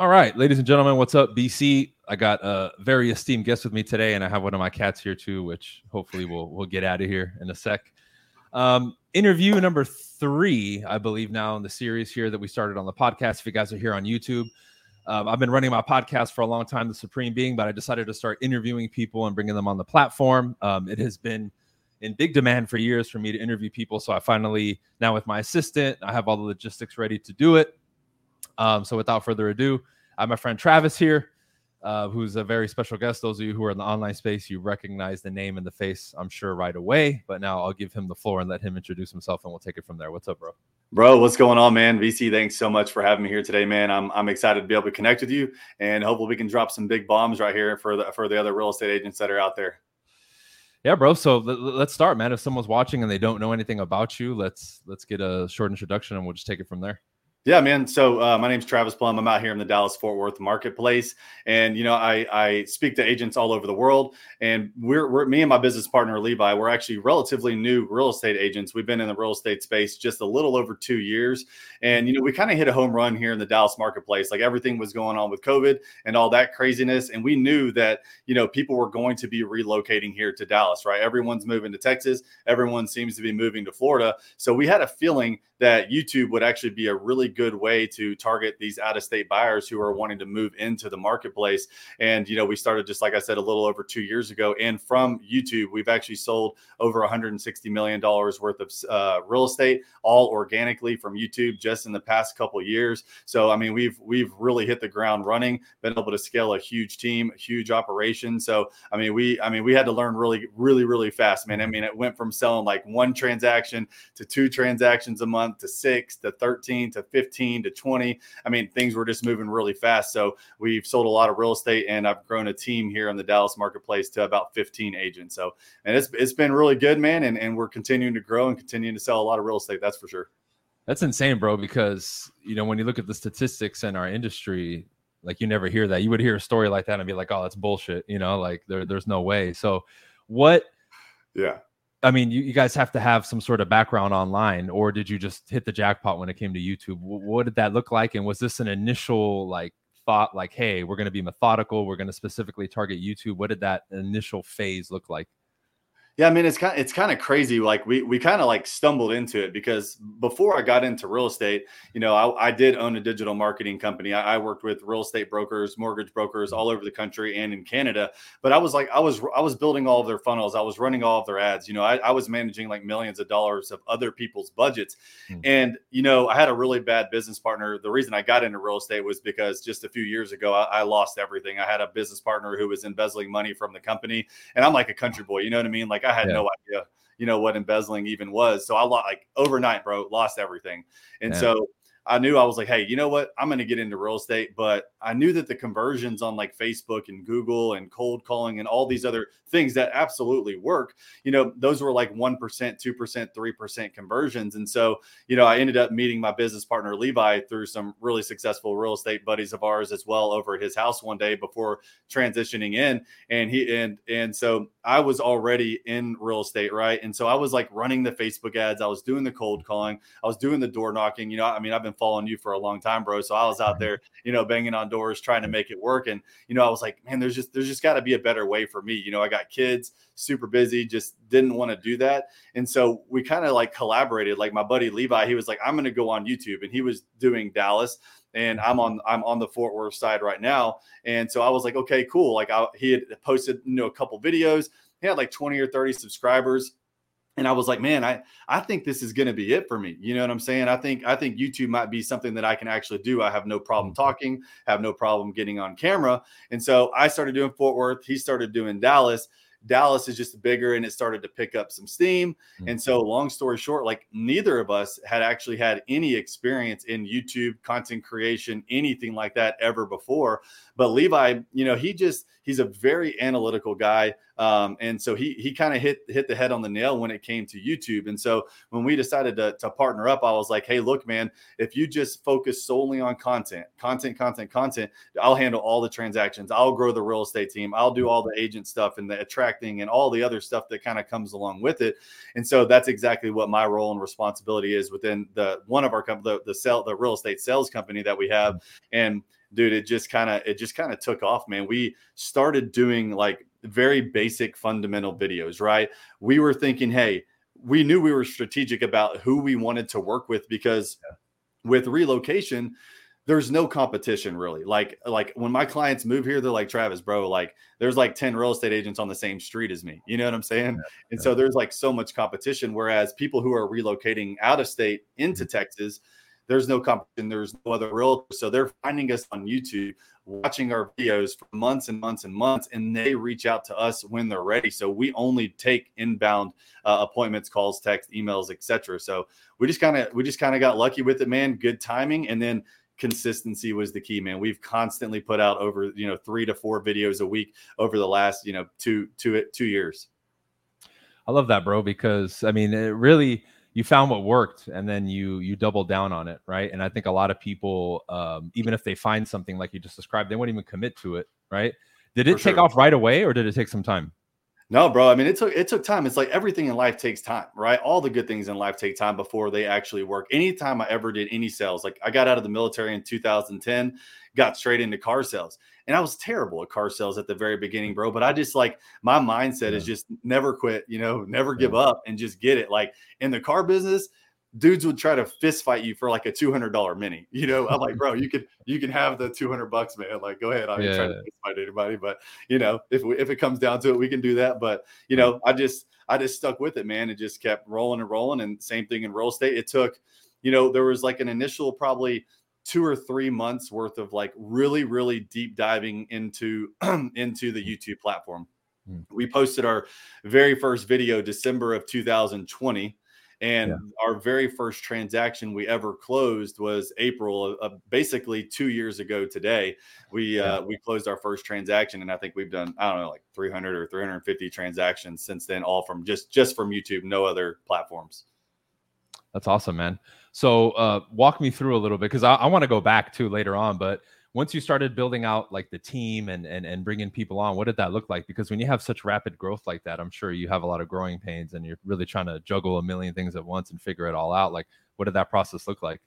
All right, ladies and gentlemen, what's up, BC? I got a very esteemed guest with me today, and I have one of my cats here too, which hopefully we'll we'll get out of here in a sec. Um, interview number three, I believe, now in the series here that we started on the podcast. If you guys are here on YouTube, um, I've been running my podcast for a long time, The Supreme Being, but I decided to start interviewing people and bringing them on the platform. Um, it has been in big demand for years for me to interview people, so I finally now with my assistant, I have all the logistics ready to do it. Um, so without further ado, I have my friend Travis here, uh, who's a very special guest. Those of you who are in the online space, you recognize the name and the face, I'm sure, right away. But now I'll give him the floor and let him introduce himself, and we'll take it from there. What's up, bro? Bro, what's going on, man? BC, thanks so much for having me here today, man. I'm, I'm excited to be able to connect with you, and hopefully we can drop some big bombs right here for the for the other real estate agents that are out there. Yeah, bro. So let's start, man. If someone's watching and they don't know anything about you, let's let's get a short introduction, and we'll just take it from there. Yeah, man. So uh, my name's Travis Plumb. I'm out here in the Dallas Fort Worth marketplace, and you know, I I speak to agents all over the world. And we're, we're me and my business partner Levi. We're actually relatively new real estate agents. We've been in the real estate space just a little over two years, and you know, we kind of hit a home run here in the Dallas marketplace. Like everything was going on with COVID and all that craziness, and we knew that you know people were going to be relocating here to Dallas. Right? Everyone's moving to Texas. Everyone seems to be moving to Florida. So we had a feeling that YouTube would actually be a really good way to target these out of state buyers who are wanting to move into the marketplace. And, you know, we started just like I said, a little over two years ago. And from YouTube, we've actually sold over $160 million worth of uh, real estate, all organically from YouTube just in the past couple years. So, I mean, we've, we've really hit the ground running, been able to scale a huge team, huge operation. So, I mean, we, I mean, we had to learn really, really, really fast, man. I mean, it went from selling like one transaction to two transactions a month to six to 13 to 15 to 20. I mean, things were just moving really fast. So we've sold a lot of real estate and I've grown a team here in the Dallas marketplace to about 15 agents. So, and it's, it's been really good, man. And, and we're continuing to grow and continuing to sell a lot of real estate. That's for sure. That's insane, bro. Because, you know, when you look at the statistics in our industry, like you never hear that. You would hear a story like that and be like, oh, that's bullshit. You know, like there, there's no way. So, what, yeah, I mean, you, you, guys have to have some sort of background online, or did you just hit the jackpot when it came to YouTube? W- what did that look like? And was this an initial like thought, like, hey, we're going to be methodical, we're going to specifically target YouTube? What did that initial phase look like? Yeah, I mean it's kind of, it's kind of crazy. Like we we kind of like stumbled into it because before I got into real estate, you know, I, I did own a digital marketing company. I, I, worked with real estate brokers, mortgage brokers all over the country and in Canada. But I was like, I was I was building all of their funnels. I was running all of their ads. You know, I, I was managing like millions of dollars of other people's budgets. Mm-hmm. And you know, I had a really bad business partner. The reason I got into real estate was because just a few years ago, I, I lost everything. I had a business partner who was embezzling money from the company, and I'm like a country boy. You know what I mean? Like I had yeah. no idea, you know, what embezzling even was. So I lost like overnight, bro, lost everything. And yeah. so I knew I was like, hey, you know what? I'm going to get into real estate, but I knew that the conversions on like Facebook and Google and cold calling and all these other things that absolutely work, you know, those were like 1%, 2%, 3% conversions. And so, you know, I ended up meeting my business partner Levi through some really successful real estate buddies of ours as well over at his house one day before transitioning in. And he and and so I was already in real estate, right? And so I was like running the Facebook ads, I was doing the cold calling, I was doing the door knocking. You know, I mean, I've been following you for a long time, bro. So I was out there, you know, banging on doors trying to make it work. And, you know, I was like, man, there's just there's just got to be a better way for me. You know, I got kids, super busy, just didn't want to do that. And so we kind of like collaborated. Like my buddy Levi, he was like, I'm gonna go on YouTube. And he was doing Dallas and I'm on I'm on the Fort Worth side right now. And so I was like, okay, cool. Like I, he had posted you know a couple videos. He had like 20 or 30 subscribers and I was like, man, I I think this is going to be it for me. You know what I'm saying? I think I think YouTube might be something that I can actually do. I have no problem mm-hmm. talking, have no problem getting on camera. And so I started doing Fort Worth. He started doing Dallas. Dallas is just bigger and it started to pick up some steam. Mm-hmm. And so, long story short, like neither of us had actually had any experience in YouTube content creation, anything like that ever before. But Levi, you know, he just he's a very analytical guy. Um, and so he he kind of hit hit the head on the nail when it came to YouTube. And so when we decided to, to partner up, I was like, hey, look, man, if you just focus solely on content, content, content, content, I'll handle all the transactions. I'll grow the real estate team. I'll do all the agent stuff and the attracting and all the other stuff that kind of comes along with it. And so that's exactly what my role and responsibility is within the one of our company, the, the sell the real estate sales company that we have. And dude, it just kind of it just kind of took off, man. We started doing like very basic fundamental videos, right? We were thinking, hey, we knew we were strategic about who we wanted to work with because yeah. with relocation, there's no competition really. Like like when my clients move here, they're like Travis, bro. Like there's like ten real estate agents on the same street as me. You know what I'm saying? Yeah, and yeah. so there's like so much competition. Whereas people who are relocating out of state into mm-hmm. Texas, there's no competition. There's no other realtors. So they're finding us on YouTube, watching our videos for months and months and months, and they reach out to us when they're ready. So we only take inbound uh, appointments, calls, text, emails, etc. So we just kind of we just kind of got lucky with it, man. Good timing, and then consistency was the key man. We've constantly put out over you know three to four videos a week over the last you know two two two years. I love that bro because i mean it really you found what worked and then you you double down on it right? And i think a lot of people um, even if they find something like you just described they won't even commit to it right? Did it For take sure. off right away or did it take some time no, bro. I mean, it took it took time. It's like everything in life takes time, right? All the good things in life take time before they actually work. Anytime I ever did any sales, like I got out of the military in 2010, got straight into car sales, and I was terrible at car sales at the very beginning, bro. But I just like my mindset yeah. is just never quit, you know, never give yeah. up, and just get it. Like in the car business, dudes would try to fist fight you for like a two hundred dollar mini. You know, I'm like, bro, you could you can have the two hundred bucks, man. Like, go ahead. I'm yeah. trying to fist fight anybody, but you know, if we, if it comes down to it, we can do that. But you know, I just I just stuck with it, man, and just kept rolling and rolling. And same thing in real estate. It took, you know, there was like an initial probably two or three months worth of like really really deep diving into into the YouTube platform. Mm. We posted our very first video December of 2020 and yeah. our very first transaction we ever closed was April, uh, basically two years ago today. We yeah. uh, we closed our first transaction, and I think we've done I don't know like 300 or 350 transactions since then, all from just just from YouTube, no other platforms. That's awesome, man. So uh, walk me through a little bit because I, I want to go back to later on, but once you started building out like the team and, and and bringing people on what did that look like? Because when you have such rapid growth like that i'm sure you have a lot of growing pains and you're really trying to juggle a million things at once and figure it all out. Like what did that process look like?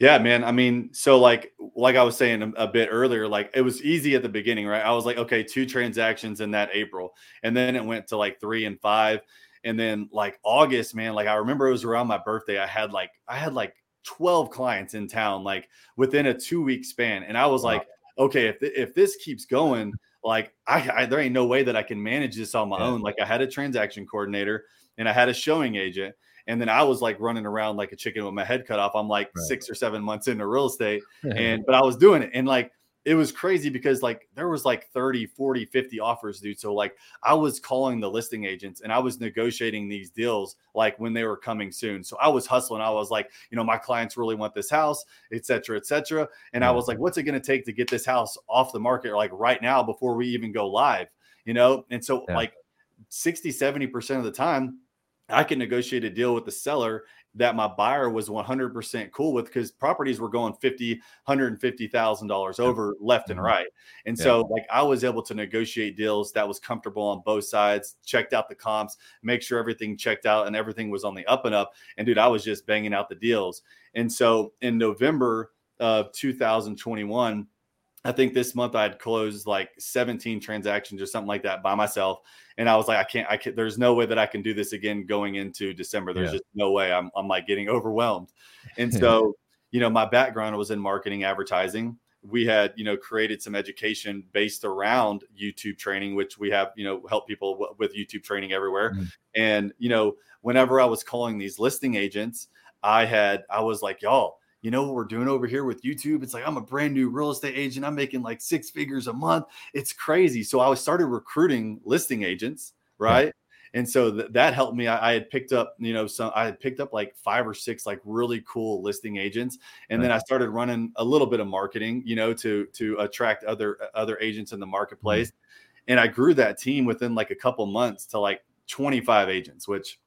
Yeah man i mean so like like i was saying a, a bit earlier like it was easy at the beginning right? I was like okay two transactions in that april and then it went to like three and five and then like august man like i remember it was around my birthday i had like i had like 12 clients in town like within a two week span and i was wow. like okay if, th- if this keeps going like I, I, there ain't no way that i can manage this on my yeah. own like i had a transaction coordinator and i had a showing agent and then i was like running around like a chicken with my head cut off i'm like right. six or seven months into real estate and but i was doing it and like it was crazy because like there was like 30 40 50 offers dude. So like i was calling the listing agents and i was negotiating these deals like when they were coming soon. So i was hustling. I was like you know my clients really want this house etc etc and i was like what's it going to take to get this house off the market like right now before we even go live? You know? And so yeah. like 60 70% of the time I can negotiate a deal with the seller that my buyer was 100% cool with because properties were going 50 150,000 dollars over left and mm-hmm. right and yeah. so like I was able to negotiate deals that was comfortable on both sides checked out the comps make sure everything checked out and everything was on the up and up and dude I was just banging out the deals and so in November of 2021 I think this month I had closed like 17 transactions or something like that by myself. And I was like, I can't, I can't, there's no way that I can do this again going into December. There's yeah. just no way. I'm, I'm like getting overwhelmed. And so, you know, my background was in marketing, advertising. We had, you know, created some education based around YouTube training, which we have, you know, help people w- with YouTube training everywhere. Mm-hmm. And, you know, whenever I was calling these listing agents, I had, I was like, y'all, you know what we're doing over here with YouTube? It's like I'm a brand new real estate agent. I'm making like six figures a month. It's crazy. So I started recruiting listing agents, right? Yeah. And so th- that helped me. I, I, had picked up, you know, some I had picked up like five or six like really cool listing agents, and right. then I started running a little bit of marketing, you know, to to attract other other agents in the marketplace. Mm-hmm. And I grew that team within like a couple months to like 25 agents, which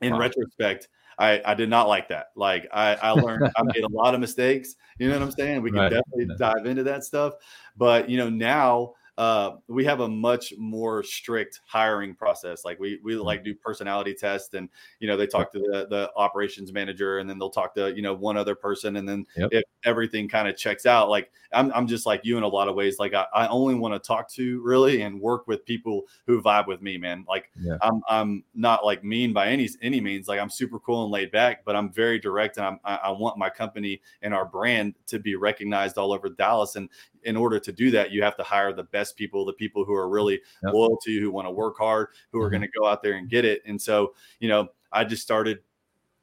in wow. retrospect I, I did not like that. Like I, I learned I made a lot of mistakes. You know what I'm saying? We can right. definitely dive into that stuff. But you know, now uh, we have a much more strict hiring process. Like we we mm-hmm. like do personality tests, and you know they talk to the the operations manager, and then they'll talk to you know one other person, and then yep. if everything kind of checks out, like I'm I'm just like you in a lot of ways. Like I, I only want to talk to really and work with people who vibe with me, man. Like yeah. I'm I'm not like mean by any any means. Like I'm super cool and laid back, but I'm very direct, and I'm I, I want my company and our brand to be recognized all over Dallas. And in order to do that, you have to hire the best people, the people who are really yep. loyal to you, who want to work hard, who are mm-hmm. going to go out there and get it. And so, you know, I just started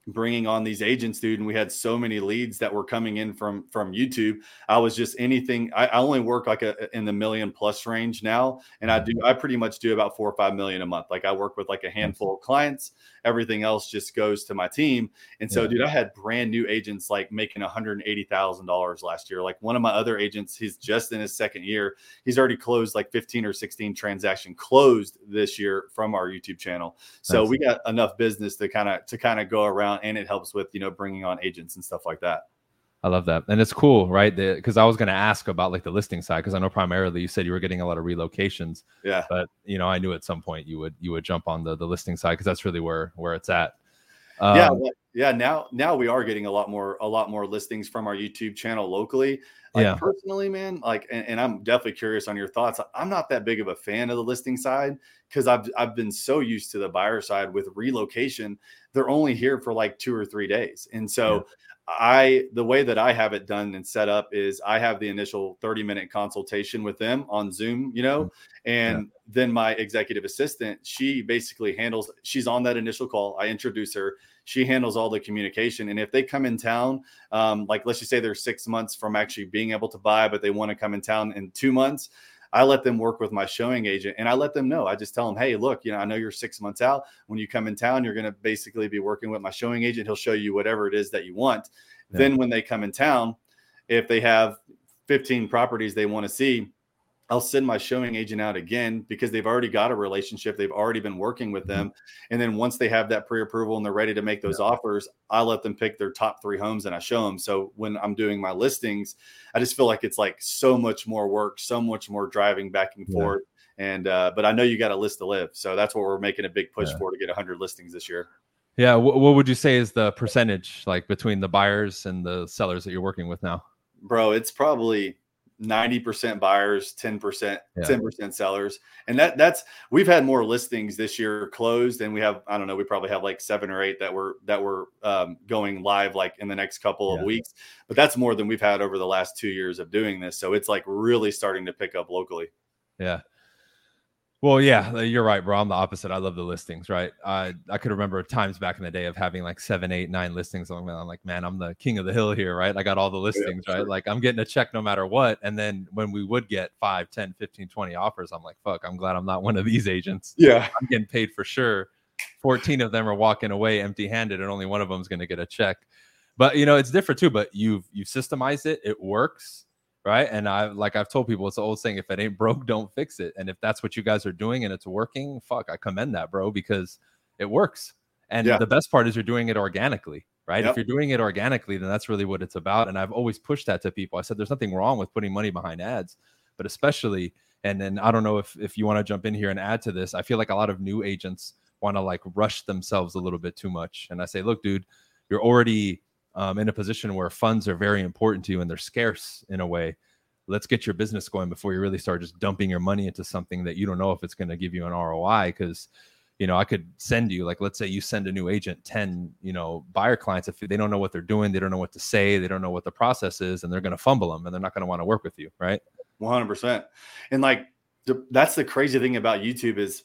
bringing on these agents dude and we had so many leads that were coming in from from youtube i was just anything i, I only work like a in the million plus range now and i do i pretty much do about four or five million a month like i work with like a handful of clients everything else just goes to my team. And so yeah. dude i had brand new agents like making $180000 last year. Like one of my other agents he's just in his second year. He's already closed like 15 or 16 transaction closed this year from our youtube channel. So we got enough business to kind of to kind of go around and it helps with you know bringing on agents and stuff like that. I love that, and it's cool, right? Because I was going to ask about like the listing side, because I know primarily you said you were getting a lot of relocations. Yeah. But you know, I knew at some point you would you would jump on the the listing side because that's really where where it's at. Um, yeah, yeah. Now now we are getting a lot more a lot more listings from our YouTube channel locally. Like yeah. personally, man, like, and, and, I'm definitely curious on your thoughts. I'm not that big of a fan of the listing side because I've I've been so used to the buyer side with relocation. They're only here for like two or three days, and so. Yeah. I the way that I have it done and set up is I have the initial 30 minute consultation with them on Zoom, you know, mm-hmm. and yeah. then my executive assistant, she basically handles she's on that initial call. I introduce her she handles all the communication. And if they come in town, um, like let's just say they're six months from actually being able to buy, but they want to come in town in two months, I let them work with my showing agent and I let them know. I just tell them, hey, look, you know, I know you're six months out. When you come in town, you're going to basically be working with my showing agent. He'll show you whatever it is that you want. Yeah. Then when they come in town, if they have 15 properties they want to see, I'll send my showing agent out again because they've already got a relationship. They've already been working with them. Mm-hmm. And then once they have that pre approval and they're ready to make those yeah. offers, I let them pick their top three homes and I show them. So when I'm doing my listings, I just feel like it's like so much more work, so much more driving back and yeah. forth. And, uh, but I know you got a list to live. So that's what we're making a big push yeah. for to get 100 listings this year. Yeah. What, what would you say is the percentage like between the buyers and the sellers that you're working with now? Bro, it's probably 90% buyers 10% yeah. 10% sellers. And that that's we've had more listings this year closed and we have i don't know we probably have like seven or eight that were that were um, going live like in the next couple yeah. of weeks. But that's more than we've had over the last two years of doing this. So it's like really starting to pick up locally. Yeah well, yeah, uh, you're right, bro. I'm the opposite. I love the listings, right? I I could remember times back in the day of having like seven, eight, nine listings. I'm like, man, I'm the king of the hill here, right? I got all the listings, yeah, right? Sure. Like I'm getting a check no matter what. And then when we would get 5, 10, 15, 20 offers, I'm like, fuck, I'm glad I'm not one of these agents. Yeah. I'm getting paid for sure. 14 of them are walking away empty handed and only one of them is going to get a check. But you know, it's different too, but you've you've systemized it, it works right? And I like I've told people it's the old saying: if it ain't broke, don't fix it. And if that's what you guys are doing and it's working, fuck, I commend that, bro, because it works. And yeah. the best part is you're doing it organically, right? Yep. If you're doing it organically, then that's really what it's about. And I've always pushed that to people. I said there's nothing wrong with putting money behind ads, but especially and then I don't know if if you want to jump in here and add to this. I feel like a lot of new agents want to like rush themselves a little bit too much. And I say, look, dude, you're already um, in a position where funds are very important to you and they're scarce in a way. Let's get your business going before you really start just dumping your money into something that you don't know if it's going to give you an ROI. Because, you know, I could send you, like, let's say you send a new agent 10, you know, buyer clients. If they don't know what they're doing, they don't know what to say, they don't know what the process is, and they're going to fumble them and they're not going to want to work with you. Right. 100%. And like, that's the crazy thing about YouTube is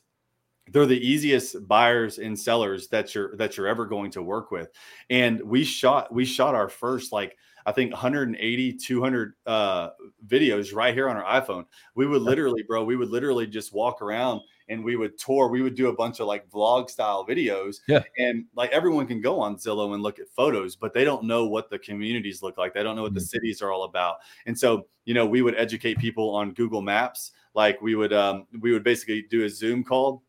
they're the easiest buyers and sellers that you're that you're ever going to work with. And we shot we shot our first like i think 180 200 uh videos right here on our iphone. We would literally bro we would literally just walk around and we would tour. We would do a bunch of like vlog style videos yeah. and like everyone can go on zillow and look at photos but they don't know what the communities look like. They don't know what mm-hmm. the cities are all about. And so you know we would educate people on google maps. Like we would um we would basically do a zoom call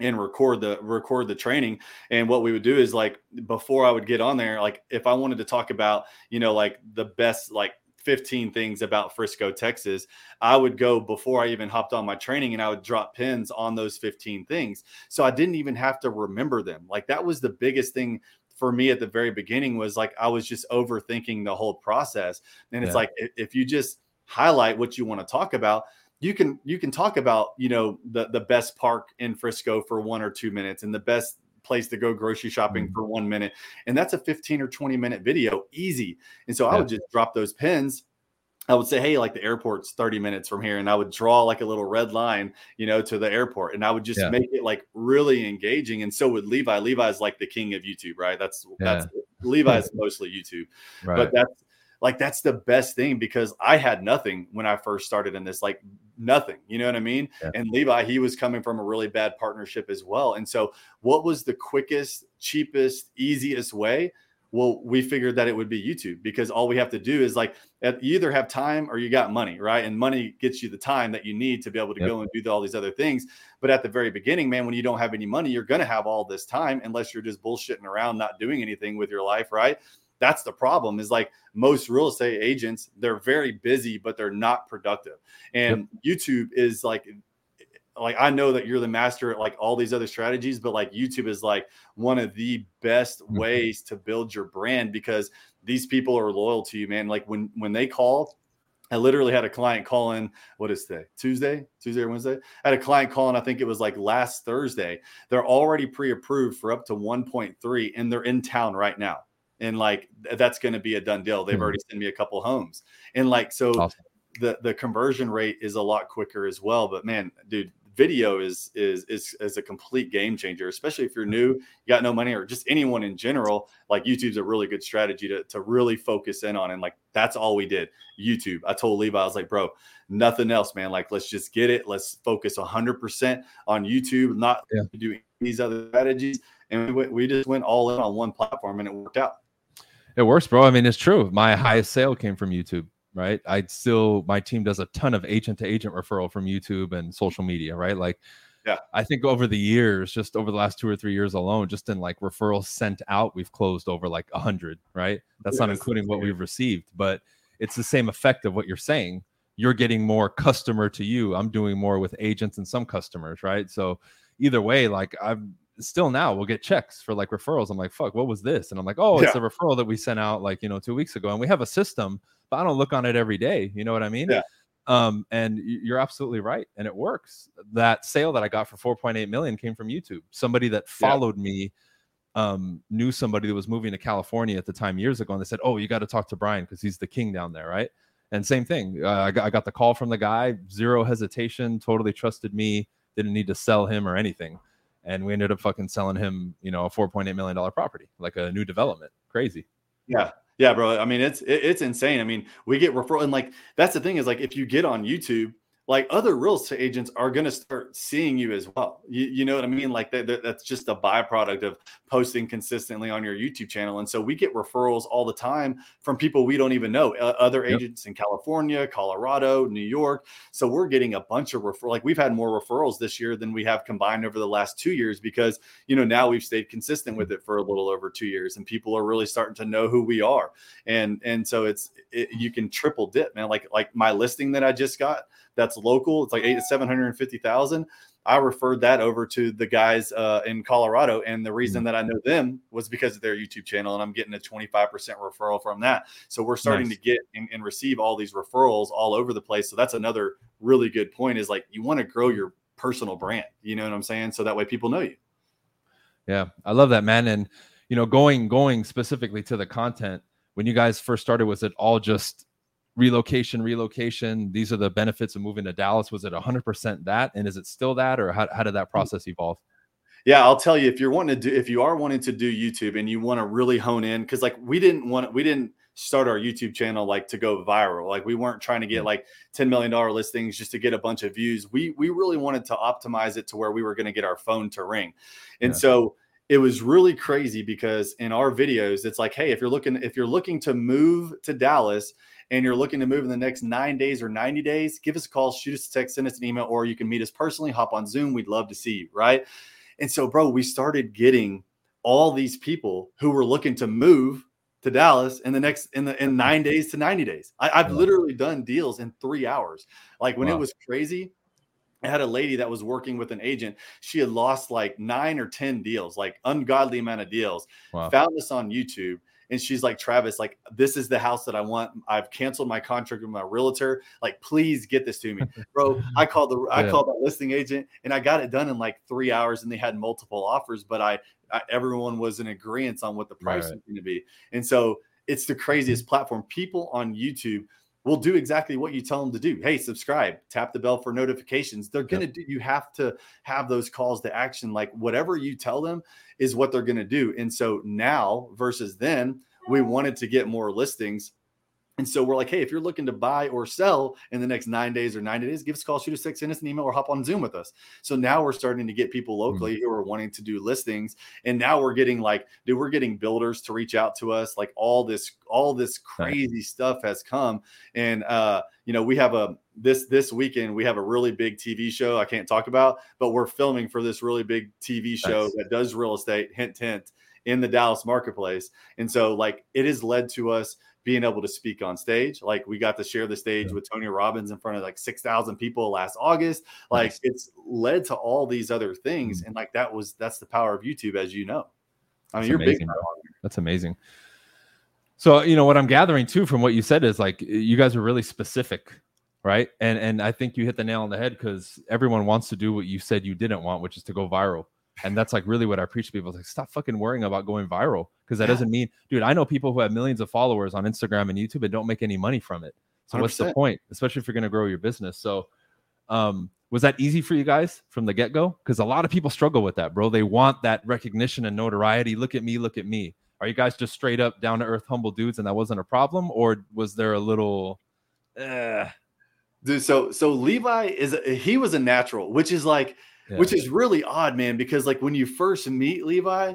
and record the record the training and what we would do is like before i would get on there like if i wanted to talk about you know like the best like 15 things about Frisco, Texas, I would go before I even hopped on my training and I would drop pins on those 15 things. So I didn't even have to remember them. Like that was the biggest thing for me at the very beginning was like I was just overthinking the whole process. And it's yeah. like if you just highlight what you want to talk about, you can you can talk about you know the the best park in Frisco for one or two minutes and the best place to go grocery shopping mm-hmm. for one minute. And that's a 15 or 20 minute video, easy. And so yeah. I would just drop those pins. I would say, hey, like the airport's 30 minutes from here. And I would draw like a little red line, you know, to the airport. And I would just yeah. make it like really engaging. And so would Levi. Levi's like the king of YouTube, right? That's yeah. that's Levi's mostly YouTube. Right. But that's like that's the best thing because I had nothing when I first started in this, like nothing, you know what I mean? Yeah. And Levi, he was coming from a really bad partnership as well. And so, what was the quickest, cheapest, easiest way? Well, we figured that it would be YouTube because all we have to do is like you either have time or you got money, right? And money gets you the time that you need to be able to yep. go and do all these other things. But at the very beginning, man, when you don't have any money, you're going to have all this time unless you're just bullshitting around, not doing anything with your life, right? That's the problem is like most real estate agents they're very busy but they're not productive and yep. youtube is like like i know that you're the master at like all these other strategies but like youtube is like one of the best mm-hmm. ways to build your brand because these people are loyal to you man like when when they call I literally had a client call in. What is today? Tuesday, Tuesday or Wednesday? I had a client call in. I think it was like last Thursday. They're already pre-approved for up to 1.3, and they're in town right now and like that's going to be a done deal. They've mm-hmm. already sent me a couple homes, and like so awesome. the the conversion rate is a lot quicker as well. But man, dude, video is is is is a complete game changer, especially if you're new, you got no money, or just anyone in general. Like YouTube's a really good strategy to to really focus in on, and like that's all we did. YouTube. I told Levi, I was like, bro, nothing else, man. Like let's just get it. Let's focus 100 percent on YouTube, not yeah. doing these other strategies. And we, we just went all in on one platform, and it worked out. It works, bro. I mean, it's true. My highest sale came from YouTube, right? I still my team does a ton of agent to agent referral from YouTube and social media, right? Like yeah. I think over the years, just over the last two or three years alone, just in like referrals sent out, we've closed over like a hundred, right? That's yes. not including what we've received, but it's the same effect of what you're saying. You're getting more customer to you. I'm doing more with agents and some customers, right? So either way, like I'm still now we'll get checks for like referrals. I'm like, fuck, what was this? And I'm like, oh, it's yeah. a referral that we sent out like, you know, two weeks ago. And we have a system, but I don't look on it every day. You know what I mean? Yeah. Um, and you're absolutely right. And it works. That sale that I got for 4.8 million came from YouTube. Somebody that followed yeah. me um, knew somebody that was moving to California at the time years ago. And they said, oh, you got to talk to Bryan because he's the king down there. Right. And same thing. Uh, I, got, I got the call from the guy, zero hesitation, totally trusted me, didn't need to sell him or anything and we ended up fucking selling him, you know, a four point eight million dollar property, like a new development. Crazy. Yeah, yeah, bro. I mean, it's it, it's insane. I mean, we get referral, and like that's the thing is like if you get on YouTube, like other real estate agents are going to start seeing you as well. You, you know what I mean? Like that, that, that's just a byproduct of posting consistently on your YouTube channel. And so we get referrals all the time from people we don't even know, uh, other yep. agents in California, Colorado, New York. So we're getting a bunch of referrals. Like we've had more referrals this year than we have combined over the last two years because, you know, now we've stayed consistent with it for a little over two years and people are really starting to know who we are. And, and so it's, it, you can triple dip, man. Like, like my listing that I just got, that's local. It's like eight to seven hundred and fifty thousand. I referred that over to the guys uh, in Colorado, and the reason mm. that I know them was because of their YouTube channel, and I'm getting a 25% referral from that. So we're starting nice. to get and, and, receive all these referrals all over the place. So that's another really good point. Is like you want to grow your personal brand. You know what I'm saying? So that way people know you. Yeah, I love that, man. And you know, going going specifically to the content when you guys first started, was it all just relocation, relocation. These are the benefits of moving to Dallas. Was it 100% that? And is it still that? Or how, how did that mm. process evolve? Yeah, I'll tell you if you're wanting to do, if you are wanting to do YouTube and you want to really hone in, because like we didn't want, we didn't start our YouTube channel like to go viral. Like we weren't trying to get mm. like $10 million listings just to get a bunch of views. We, we really wanted to optimize it to where we were going to get our phone to ring. And yeah. so it was really crazy because in our videos, it's like, Hey, if you're looking, if you're looking to move to Dallas and you're looking to move in the next nine days or 90 days, give us a call, shoot us a text, send us an email, or you can meet us personally, hop on Zoom. We'd love to see you. Right. And so, bro, we started getting all these people who were looking to move to Dallas in the next in the in mm-hmm. nine days to 90 days. I, have literally done deals in three hours. Like when wow. it was crazy, I had a lady that was working with an agent. She had lost like nine or 10 deals, like ungodly amount of deals. Wow. Found this on YouTube. And she's like, Travis, like, this is the house that I want. I've canceled my contract with my realtor. Like, please get this to me. Bro, I called the I called the listing agent and I got it done in like three hours and they had multiple offers, but I, I everyone was in agreement on what the price right. was going to be. And so it's the craziest platform. People on YouTube will do exactly what you tell them to do. Hey, subscribe, tap the bell for notifications. They're going to yep. do, you have to have those calls to action. Like whatever you tell them is what they're going to do. And so now versus then, we wanted to get more listings and so we're like, hey, if you're looking to buy or sell in the next nine days or 90 days, give us a call, shoot us six, send us an email, or hop on Zoom with us. So now we're starting to get people mm-hmm. locally mm-hmm. who are wanting to do listings. And now we're getting like, dude, we're getting builders to reach out to us. Like all this, all this crazy right. stuff has come. And uh, you know, we have a this this weekend, we have a really big TV show I can't talk about, but we're filming for this really big TV show nice. that does real estate, hint, hint, in the Dallas marketplace. And so like it has led to us being able to speak on stage. Like we got to share the stage yeah. with Tony Robbins in front of like 6,000 people last August. Like nice. it's led to all these other things. Mm-hmm. And like that was, that's the power of YouTube, as you know. I mean, that's you're amazing, big. That's amazing. So, you know, what I'm gathering too from what you said is like you guys are really specific, right? And and I think you hit the nail on the head because everyone wants to do what you said you didn't want, which is to go viral. And that's like really what I preach to people. Like, stop fucking worrying about going viral because that yeah. doesn't mean, dude. I know people who have millions of followers on Instagram and YouTube and don't make any money from it. So 100%. what's the point? Especially if you're going to grow your business. So, um, was that easy for you guys from the get go? Because a lot of people struggle with that, bro. They want that recognition and notoriety. Look at me, look at me. Are you guys just straight up down to earth, humble dudes, and that wasn't a problem, or was there a little? Uh... Dude, so so Levi is a, he was a natural, which is like yeah. which is really odd, man, because like when you first meet Levi,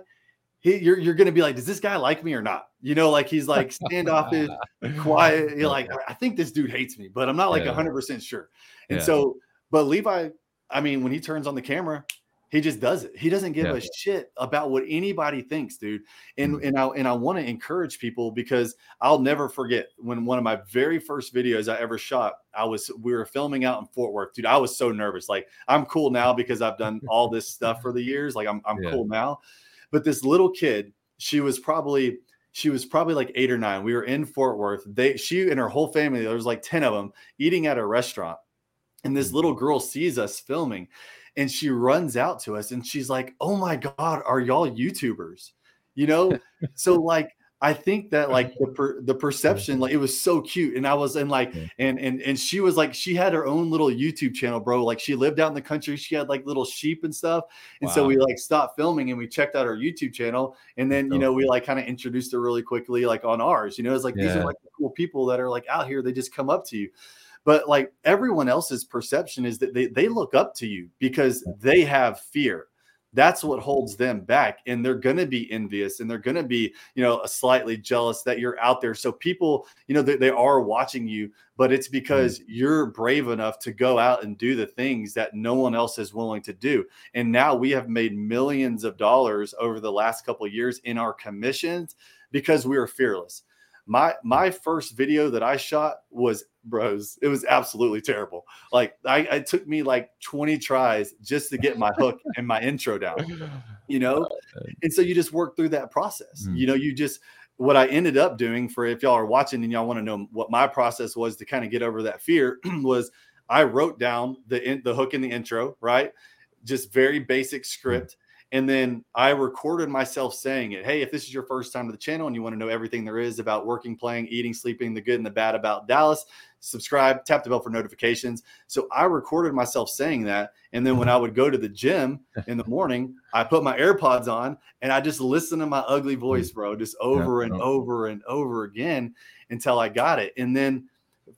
he, you're you're gonna be like, does this guy like me or not? You know, like he's like standoffish, quiet. You're like, I think this dude hates me, but I'm not like 100 percent sure. And yeah. so, but Levi, I mean, when he turns on the camera, he just does it. He doesn't give yeah. a shit about what anybody thinks, dude. And mm-hmm. and I and I want to encourage people because I'll never forget when one of my very first videos I ever shot, I was we were filming out in Fort Worth, dude. I was so nervous. Like I'm cool now because I've done all this stuff for the years. Like I'm I'm yeah. cool now. But this little kid, she was probably she was probably like eight or nine. We were in Fort Worth. They she and her whole family, there was like 10 of them eating at a restaurant. And this mm. little girl sees us filming and she runs out to us and she's like, "Oh my god, are y'all YouTubers?" You know? so like I think that like the per, the perception like it was so cute and I was in like and and and she was like she had her own little YouTube channel bro like she lived out in the country she had like little sheep and stuff and wow. so we like stopped filming and we checked out her YouTube channel and then you know we like kind of introduced her really quickly like on ours you know it's like yeah. these are like cool people that are like out here they just come up to you but like everyone else's perception is that they, they look up to you because they have fear. That's what holds them back and they're going to be envious and they're going to be you know slightly jealous that you're out there. So people you know they, they are watching you but it's because mm-hmm. you're brave enough to go out and do the things that no one else is willing to do. And now we have made millions of dollars over the last couple years in our commissions because we are fearless my my first video that I shot was bros. It was absolutely terrible. Like I it took me like 20 tries just to get my hook and my intro down. You know? And so you just work through that process. Mm. You know, you just what I ended up doing for if y'all are watching and y'all want to know what my process was to kind of get over that fear was I wrote down the in, the hook in the intro, right? Just very basic hmm. script. Mm and then I recorded myself saying it. Hey, if this is your first time to the channel and you want to know everything there is about working, playing, eating, sleeping, the good and the bad about Dallas, subscribe, tap the bell for notifications. So I recorded myself saying that. And then when mm-hmm. I would go to the gym in the morning, I put my AirPods on and I just listened to my ugly mm-hmm. voice, bro, just over and over and over again until I got it. And then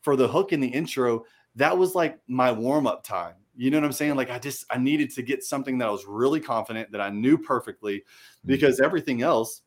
for the hook in the intro, that was like my warm up time. You know what I'm saying? Like I just I needed to get something that I was really confident that I knew perfectly mm. because everything else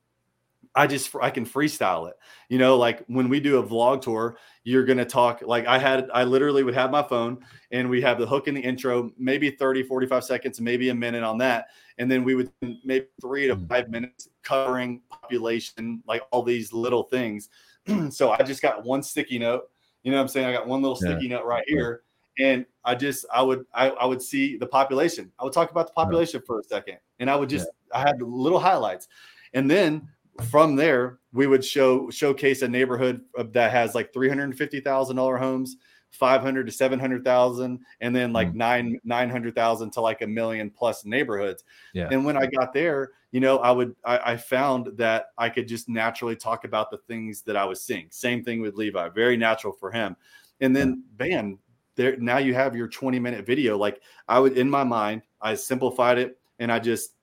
I just I can freestyle it. You know, like when we do a vlog tour, you're going to talk like I had I literally would have my phone and we have the hook in the intro, maybe 30 45 seconds, maybe a minute on that, and then we would maybe 3 to mm. 5 minutes covering population, like all these little things. so I just got one sticky note. You know what I'm saying? I got one little sticky note right here and I just I would I, I would see the population. I would talk about the population for a second, and I would just yeah. I had little highlights, and then from there, we would show showcase a neighborhood that has like three hundred fifty thousand dollar homes, five hundred to seven hundred thousand, and then like mm. nine nine hundred thousand to like a million plus neighborhoods. Yeah. And when I got there, you know, I would I, I, found that I could just naturally talk about the things that I was seeing. Same thing with Levi, very natural for him. And then bam, there now you have your 20 minute video. Like I would in my mind, I simplified it and I just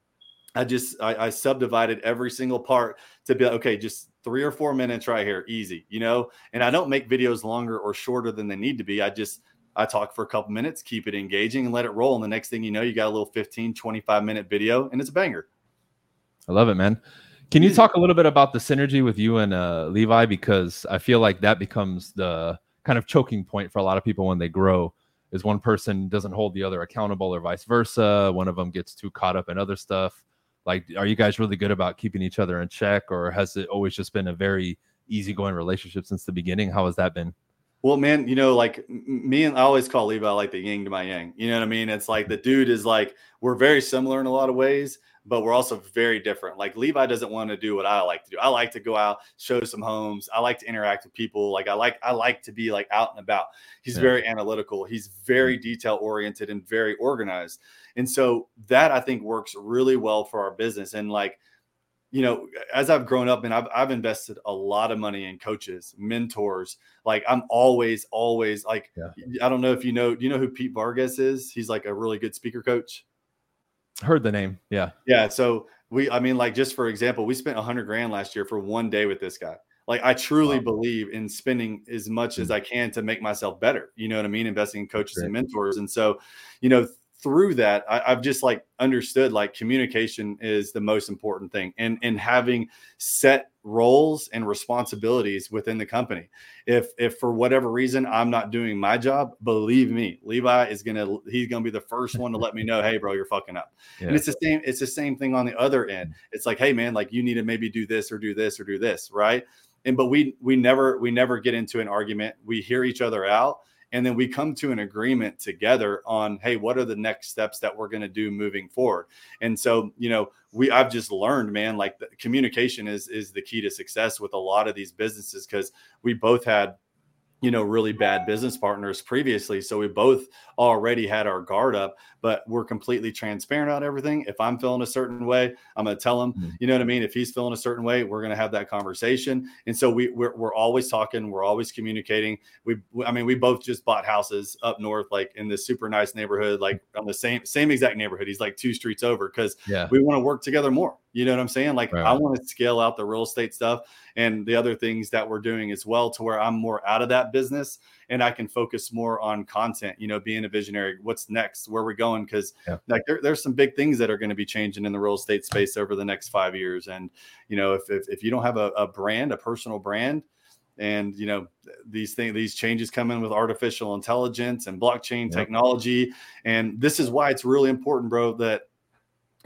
I just I, I, subdivided every single part to be okay, just three or four minutes right here, easy, you know. And I don't make videos longer or shorter than they need to be. I just I talk for a couple minutes, keep it engaging, and let it roll. And the next thing you know, you got a little 15, 25 minute video, and it's a banger. I love it, man. Can you talk a little bit about the synergy with you and uh, Levi? Because I feel like that becomes the kind of choking point for a lot of people when they grow is one person doesn't hold the other accountable or vice versa. One of them gets too caught up in other stuff like, are you guys really good about keeping each other in check, or has it always just been a very easygoing relationship since the beginning? How has that been? Well, man, you know, like me and I always call Levi like the yin to my yang. You know what I mean? It's like the dude is like we're very similar in a lot of ways, but we're also very different. Like Levi doesn't want to do what I like to do. I like to go out, show some homes. I like to interact with people. Like I like I like to be like out and about. He's yeah. very analytical. He's very mm. detail oriented and very organized. And so that I think works really well for our business. And like, you know, as I've grown up and I've, I've invested a lot of money in coaches, mentors. Like I'm always, always like, yeah. I don't know if you know, do you know who Pete Vargas is? He's like a really good speaker coach. Heard the name. Yeah. Yeah. So we, I mean, like just for example, we spent a hundred grand last year for one day with this guy. Like I truly wow. believe in spending as much mm-hmm. as I can to make myself better. You know what I mean? Investing in coaches and mentors. And so, you know, through that I, have just like understood like communication is the most important thing and and having set roles and responsibilities within the company. If if for whatever reason i'm not doing my job believe me levi is gonna he's gonna be the first one to let me know hey bro you're fucking up. Yeah. and it's the same it's the same thing on the other end. It's like hey man like you need to maybe do this or do this or do this right? And but we we never we never get into an argument. We hear each other out and then we come to an agreement together on hey what are the next steps that we're going to do moving forward? And so you know we i've just learned man like communication is is the key to success with a lot of these businesses because we both had you know really bad business partners previously. So we both already had our guard up but we're completely transparent on everything. If i'm feeling a certain way i'm going to tell him mm-hmm. you know what i mean? If he's feeling a certain way we're going to have that conversation. And so we we're, we're always talking we're always communicating. We i mean we both just bought houses up north like in this super nice neighborhood like on the same same exact neighborhood. He's like two streets over because yeah. we want to work together more. You know what i'm saying? Like right. i want to scale out the real estate stuff. And the other things that we're doing as well to where I'm more out of that business and I can focus more on content, you know, being a visionary, what's next, where we're going. Cause yeah. like there, there's some big things that are going to be changing in the real estate space over the next five years. And, you know, if, if, if you don't have a, a brand, a personal brand, and you know these things these changes come in with artificial intelligence and blockchain yep. technology and this is why it's really important bro that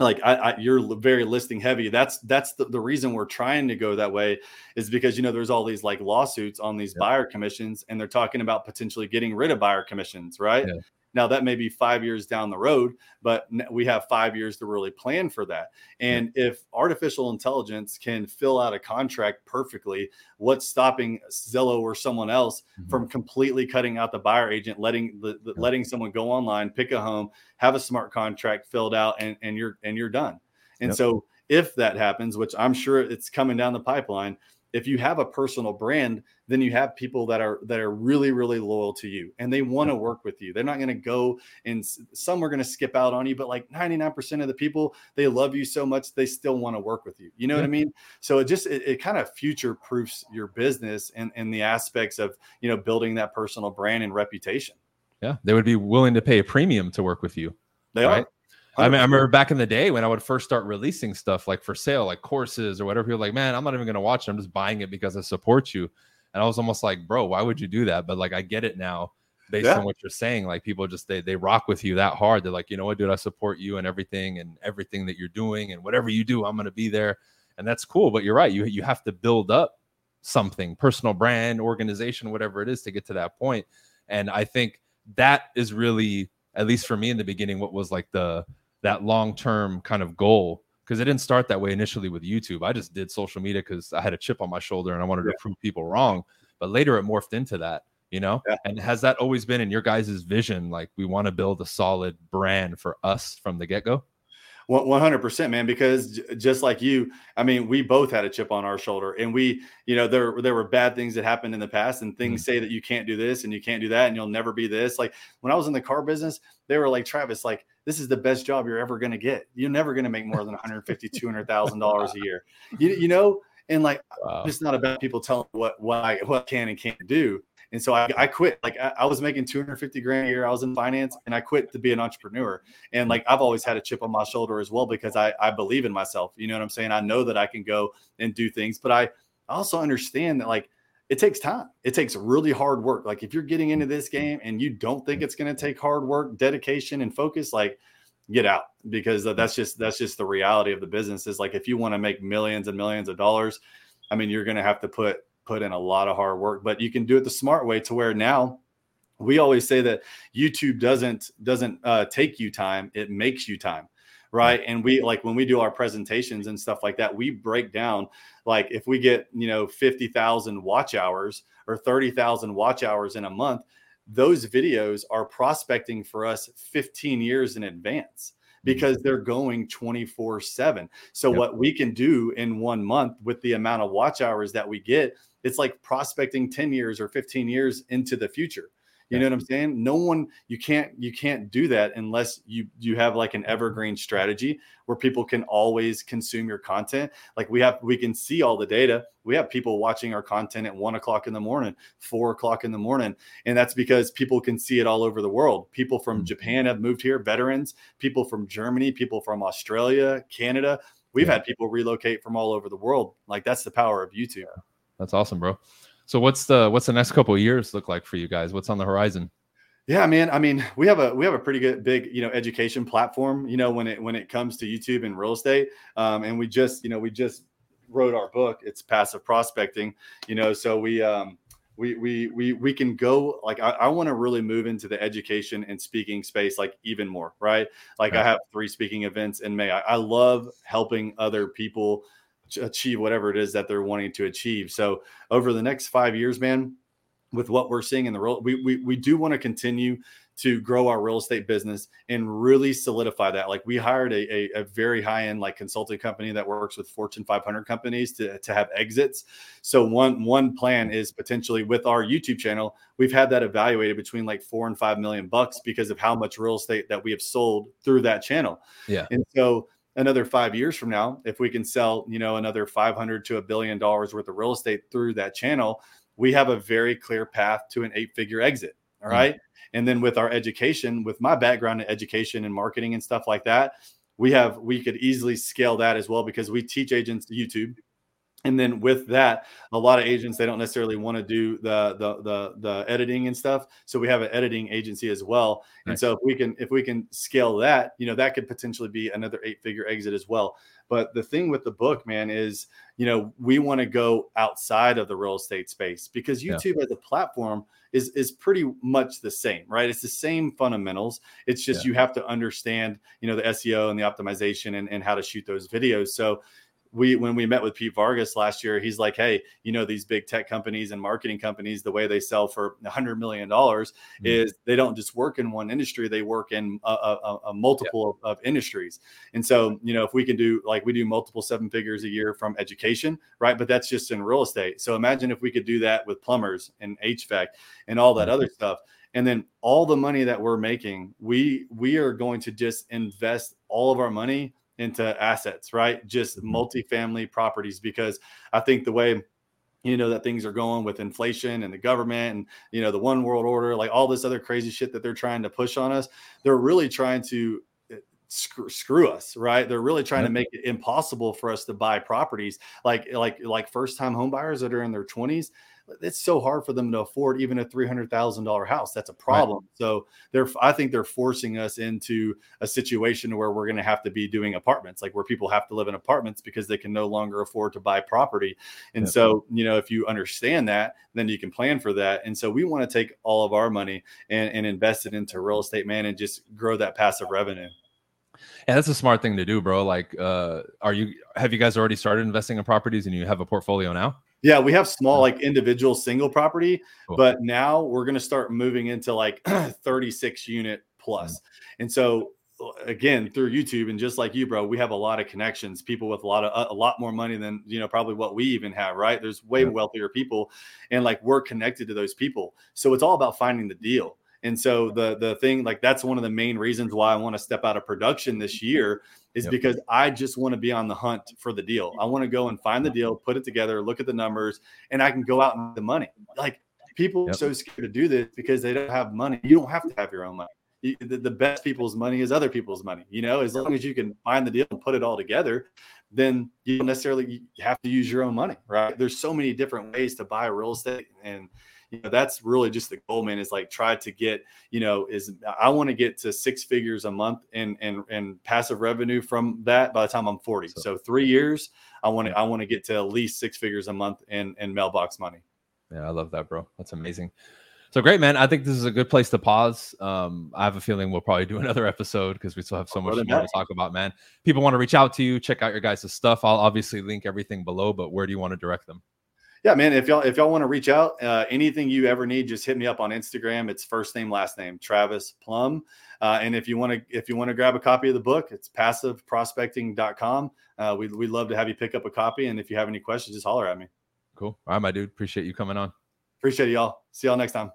like I, I, you're very listing heavy. That's that's the, the reason we're trying to go that way is because you know there's all these like lawsuits on these buyer commissions and they're talking about potentially getting rid of buyer commissions right? Yeah. Now, that may be five years down the road, but we have five years to really plan for that. And if artificial intelligence can fill out a contract perfectly, what's stopping Zillow or someone else mm-hmm. from completely cutting out the buyer agent, letting the, the, letting someone go online, pick a home, have a smart contract filled out, and, and you're and you're done. And yep. so if that happens, which I'm sure it's coming down the pipeline, if you have a personal brand then you have people that are that are really really loyal to you and they want to work with you. They're not going to go and some are going to skip out on you but like 99% of the people they love you so much they still want to work with you. You know yeah. what i mean? So it just it, it kind of future proofs your business and and the aspects of you know building that personal brand and reputation. Yeah they would be willing to pay a premium to work with you they right? are I mean, I remember back in the day when I would first start releasing stuff like for sale, like courses or whatever. People were like, man, I'm not even going to watch it. I'm just buying it because I support you. And I was almost like, bro, why would you do that? But like, I get it now based yeah. on what you're saying. Like, people just they they rock with you that hard. They're like, you know what, dude, I support you and everything and everything that you're doing and whatever you do, I'm going to be there. And that's cool. But you're right. You you have to build up something, personal brand, organization, whatever it is, to get to that point. And I think that is really, at least for me in the beginning, what was like the that long term kind of goal because it didn't start that way initially with YouTube. I just did social media because I had a chip on my shoulder and I wanted yeah. to prove people wrong. But later it morphed into that, you know? Yeah. And has that always been in your guys' vision? Like we want to build a solid brand for us from the get go? 100% man because just like you i mean we both had a chip on our shoulder and we you know there there were bad things that happened in the past and things mm-hmm. say that you can't do this and you can't do that and you'll never be this like when i was in the car business they were like travis like this is the best job you're ever going to get you're never going to make more than 150 200000 dollars a year you, you know and like wow. it's not about people telling what what I what can and can't do and so I, I quit. Like I, I, was making 250 grand a year. I was in finance and I quit to be an entrepreneur. And like I've always had a chip on my shoulder as well because I, I believe in myself. You know what I'm saying? I know that I can go and do things, but I also understand that like it takes time. It takes really hard work. Like if you're getting into mm. this game and you don't think mm. it's going to take hard work, dedication, and focus, like get out because mm. that's just that's just the reality of the business. Is like if you want to make millions and millions of dollars, I mean, you're going to have to put put in a lot of hard work, but you can do it the smart way to where now we always say that YouTube doesn't doesn't uh, take you time; it makes you time, right? And we like when we do our presentations and stuff like that, we break down like if we get you know fifty thousand watch hours or thirty thousand watch hours in a month, those videos are prospecting for us fifteen years in advance mm. because they're going 24 7. So, yep. what we can do in one month with the amount of watch hours that we get it's like prospecting 10 years or 15 years into the future you know what i'm saying? No one you can't you can't do that unless you you have like an evergreen strategy where people can always consume your content. Like we have we can see all the data. We have people watching our content at one o'clock in the morning four o'clock in the morning and that's because people can see it all over the world. People from mm-hmm. japan have moved here veterans people from germany people from australia canada. We've yeah. had people relocate from all over the world. Like that's the power of youtube. That's awesome, bro. So what's the what's the next couple years look like for you guys? What's on the horizon? Yeah, man. I mean, we have a we have a pretty good big you know education platform. You know when it when it comes to YouTube and real estate, um, and we just you know we just wrote our book. It's passive prospecting. You know, so we um, we we we we can go like I, I want to really move into the education and speaking space like even more. Right? Like I have three speaking events in May. I, I love helping other people achieve whatever it is that they're wanting to achieve. So over the next five years, man, with what we're seeing in the real, we we, we do want to continue to grow our real estate business and really solidify that. Like we hired a, a, a, very high end like consulting company that works with Fortune 500 companies to, to have exits. So one one plan is potentially with our YouTube channel, we've had that evaluated between like four and five million bucks because of how much real estate that we have sold through that channel. Yeah, and so another five years from now, if we can sell, you know, another 500 to a billion dollars worth of real estate through that channel, we have a very clear path to an eight figure exit. All right? mm-hmm. And then with our education, with my background in education and marketing and stuff like that, we have, we could easily scale that as well because we teach agents YouTube and then with that a lot of agents they don't necessarily want to do the, the the the editing and stuff so we have an editing agency as well nice. and so if we can if we can scale that you know that could potentially be another eight figure exit as well but the thing with the book man is you know we want to go outside of the real estate space because youtube yeah. as a platform is is pretty much the same right it's the same fundamentals it's just yeah. you have to understand you know the seo and the optimization and, and how to shoot those videos so we when we met with Pete Vargas last year, he's like, "Hey, you know these big tech companies and marketing companies, the way they sell for a hundred million dollars mm-hmm. is they don't just work in one industry; they work in a, a, a multiple yeah. of, of, industries. And so, you know, if we can do like we do multiple seven figures a year from education, right? But that's just in real estate. So imagine if we could do that with plumbers and HVAC and all that mm-hmm. other stuff and then all the money that we're making we we are going to just invest all of our money into assets, right? Just mm-hmm. multifamily properties, because I think the way you know that things are going with inflation and the government and you know the one world order like all this other crazy shit that they're trying to push on us they're really trying to screw, screw us, right? They're really trying to make it impossible for us to buy properties like like like first time homebuyers that are in their 20s it's so hard for them to afford even a three hundred thousand dollar house. That's a problem. Right. So they're, I think they're forcing us into a situation where we're going to have to be doing apartments, like where people have to live in apartments because they can no longer afford to buy property. And so, you know, if you understand that, then you can plan for that. And so we want to take all of our money and, and invest it into real estate, man, and just grow that passive revenue. And that's a smart thing to do, bro. Like, uh, are you have you guys already started investing in properties and you have a portfolio now? Yeah, we have small, like individual single property, cool. but now we're going to start moving into like 36 unit plus. Mm-hmm. And so, again, through YouTube and just like you, bro, we have a lot of connections, people with a lot of a lot more money than you know probably what we even have. Right? There's way yeah. wealthier people, and like we're connected to those people. So it's all about finding the deal. And so the the thing like that's one of the main reasons why I want to step out of production this year is yep. because I just want to be on the hunt for the deal. I want to go and find the deal, put it together, look at the numbers, and I can go out and make the money. Like people yep. are so scared to do this because they don't have money. You don't have to have your own money. You, the, the, best people's money is other people's money. You know, as long as you can find the deal and put it all together, then you don't necessarily have to use your own money, right? There's so many different ways to buy real estate and you know that's really just the goal man is like try to get you know is i want to get to six figures a month and and and passive revenue from that by the time i'm 40 so, so three years i want to i want to get to at least six figures a month in in mailbox money. Yeah i love that bro. That's amazing. So great man. I think this is a good place to pause. Um, i have a feeling we'll probably do another episode because we still have so much more to talk about man. People want to reach out to you check out your guys' stuff. I'll obviously link everything below but where do you want to direct them yeah, man. If y'all if y'all want to reach out, uh, anything you ever need, just hit me up on Instagram. It's first name last name Travis Plumb. Uh, and if you want to if you want to grab a copy of the book, it's passiveprospecting.com. Uh, we we'd love to have you pick up a copy. And if you have any questions, just holler at me. Cool. All right, my dude. Appreciate you coming on. Appreciate y'all. See y'all next time.